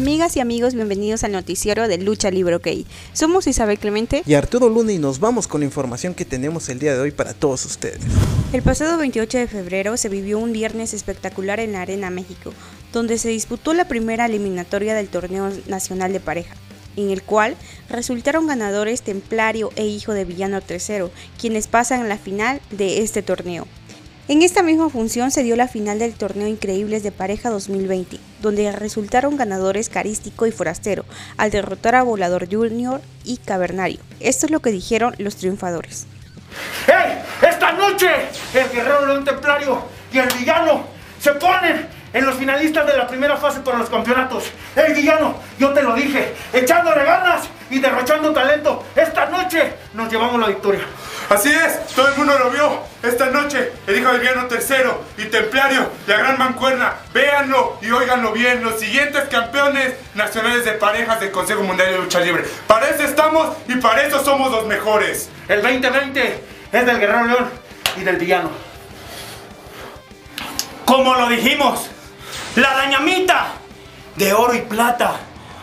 Amigas y amigos, bienvenidos al noticiero de Lucha Libre OK. Somos Isabel Clemente y Arturo Luna y nos vamos con la información que tenemos el día de hoy para todos ustedes. El pasado 28 de febrero se vivió un viernes espectacular en la Arena México, donde se disputó la primera eliminatoria del torneo nacional de pareja en el cual resultaron ganadores Templario e Hijo de Villano III, quienes pasan a la final de este torneo. En esta misma función se dio la final del torneo Increíbles de Pareja 2020, donde resultaron ganadores Carístico y Forastero, al derrotar a Volador Junior y Cavernario. Esto es lo que dijeron los triunfadores. ¡Hey! Esta noche el guerrero León Templario y el villano se ponen en los finalistas de la primera fase para los campeonatos. ¡Hey, villano! Yo te lo dije, echándole ganas y derrochando talento. Esta noche nos llevamos la victoria. Así es, todo el mundo lo vio. Esta noche, el hijo del villano tercero y templario, la gran mancuerna. Véanlo y óiganlo bien. Los siguientes campeones nacionales de parejas del Consejo Mundial de Lucha Libre. Para eso estamos y para eso somos los mejores. El 2020 es del Guerrero León y del villano. Como lo dijimos, la dañamita de oro y plata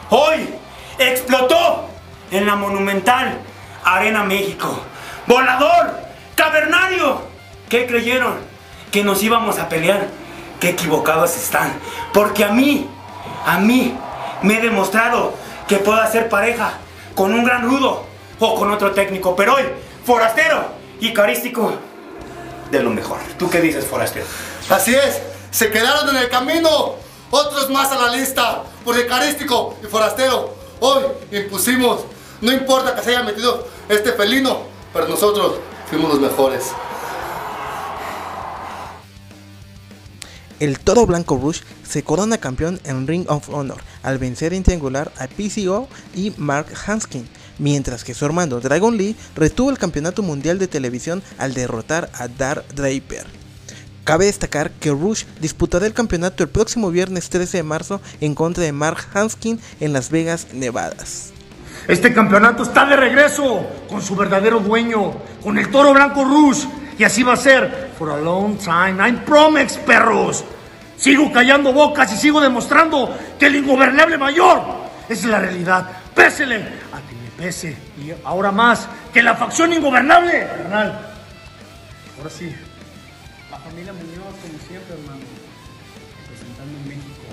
hoy explotó en la monumental Arena México. Volador, cavernario, ¿qué creyeron? Que nos íbamos a pelear. Qué equivocados están. Porque a mí, a mí, me he demostrado que puedo hacer pareja con un gran rudo o con otro técnico. Pero hoy, forastero y carístico, de lo mejor. ¿Tú qué dices, forastero? Así es, se quedaron en el camino. Otros más a la lista, por carístico y forastero. Hoy impusimos, no importa que se haya metido este felino, pero nosotros fuimos los mejores. El Toro Blanco Rush se corona campeón en Ring of Honor al vencer en triangular a PCO y Mark Hanskin, mientras que su hermano Dragon Lee retuvo el campeonato mundial de televisión al derrotar a Dar Draper. Cabe destacar que Rush disputará el campeonato el próximo viernes 13 de marzo en contra de Mark Hanskin en Las Vegas, Nevada. Este campeonato está de regreso con su verdadero dueño, con el toro blanco Rush. Y así va a ser for a long time. I'm promise, perros. Sigo callando bocas y sigo demostrando que el ingobernable mayor es la realidad. Pésele a quien le pese. Y ahora más que la facción ingobernable, carnal. Ahora sí, familia Muñoz, como siempre, hermano, representando en México,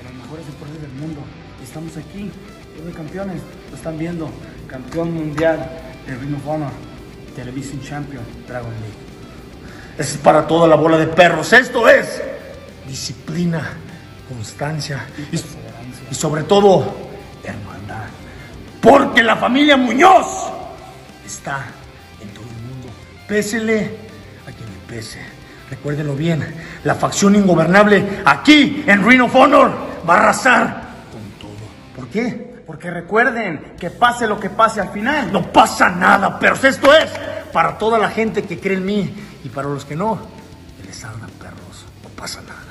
en los mejores deportes del mundo. Estamos aquí, los campeones, lo están viendo, campeón mundial de Ring of Honor, Television Champion, Dragon League. es para toda la bola de perros. Esto es disciplina, constancia y, y sobre todo hermandad. Porque la familia Muñoz está en todo el mundo. Pésele a quien le pese. Recuérdenlo bien, la facción ingobernable aquí en Ring of Honor va a arrasar con todo. ¿Por qué? Porque recuerden que pase lo que pase al final. No pasa nada, pero esto es para toda la gente que cree en mí y para los que no, que les salgan perros, no pasa nada.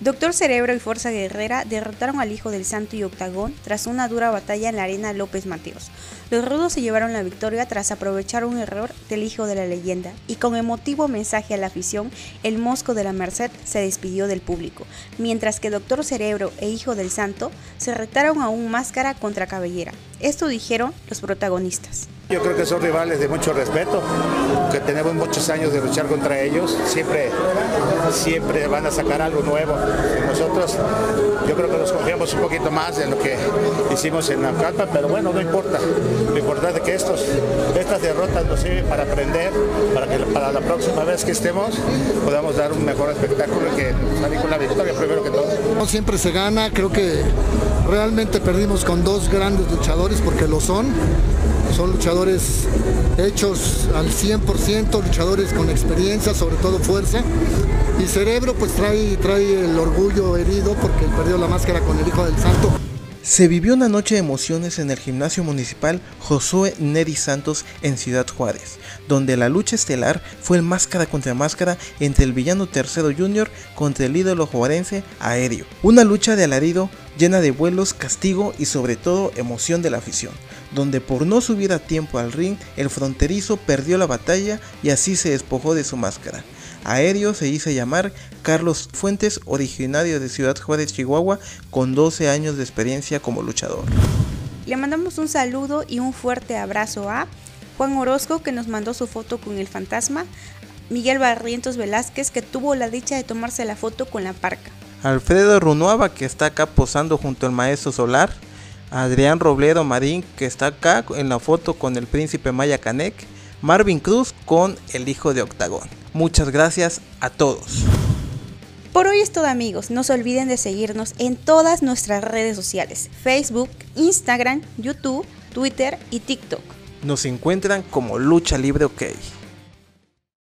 Doctor Cerebro y Fuerza Guerrera derrotaron al Hijo del Santo y Octagón tras una dura batalla en la arena López Mateos. Los rudos se llevaron la victoria tras aprovechar un error del Hijo de la Leyenda y con emotivo mensaje a la afición, el Mosco de la Merced se despidió del público, mientras que Doctor Cerebro e Hijo del Santo se retaron a un máscara contra cabellera. Esto dijeron los protagonistas. Yo creo que son rivales de mucho respeto, que tenemos muchos años de luchar contra ellos, siempre, siempre van a sacar algo nuevo. Nosotros, yo creo que nos confiamos un poquito más en lo que hicimos en la carpa, pero bueno, no importa. Lo importante es que estos, estas derrotas nos sirven para aprender, para que para la próxima vez que estemos podamos dar un mejor espectáculo y que salir con la victoria primero que todo. No siempre se gana, creo que realmente perdimos con dos grandes luchadores porque lo son son luchadores hechos al 100%, luchadores con experiencia, sobre todo fuerza. Y Cerebro pues trae, trae el orgullo herido porque perdió la máscara con el Hijo del Santo. Se vivió una noche de emociones en el gimnasio municipal Josué Neri Santos en Ciudad Juárez, donde la lucha estelar fue el máscara contra máscara entre el villano tercero junior contra el ídolo juarense Aéreo. Una lucha de alarido llena de vuelos, castigo y sobre todo emoción de la afición, donde por no subir a tiempo al ring, el fronterizo perdió la batalla y así se despojó de su máscara. Aéreo se hizo llamar Carlos Fuentes, originario de Ciudad Juárez, Chihuahua, con 12 años de experiencia como luchador. Le mandamos un saludo y un fuerte abrazo a Juan Orozco que nos mandó su foto con el fantasma, Miguel Barrientos Velázquez que tuvo la dicha de tomarse la foto con la parca. Alfredo Runuava que está acá posando junto al maestro solar, Adrián Robledo Marín que está acá en la foto con el príncipe Maya Canek, Marvin Cruz con el hijo de Octagón. Muchas gracias a todos. Por hoy es todo amigos, no se olviden de seguirnos en todas nuestras redes sociales, Facebook, Instagram, YouTube, Twitter y TikTok. Nos encuentran como Lucha Libre OK.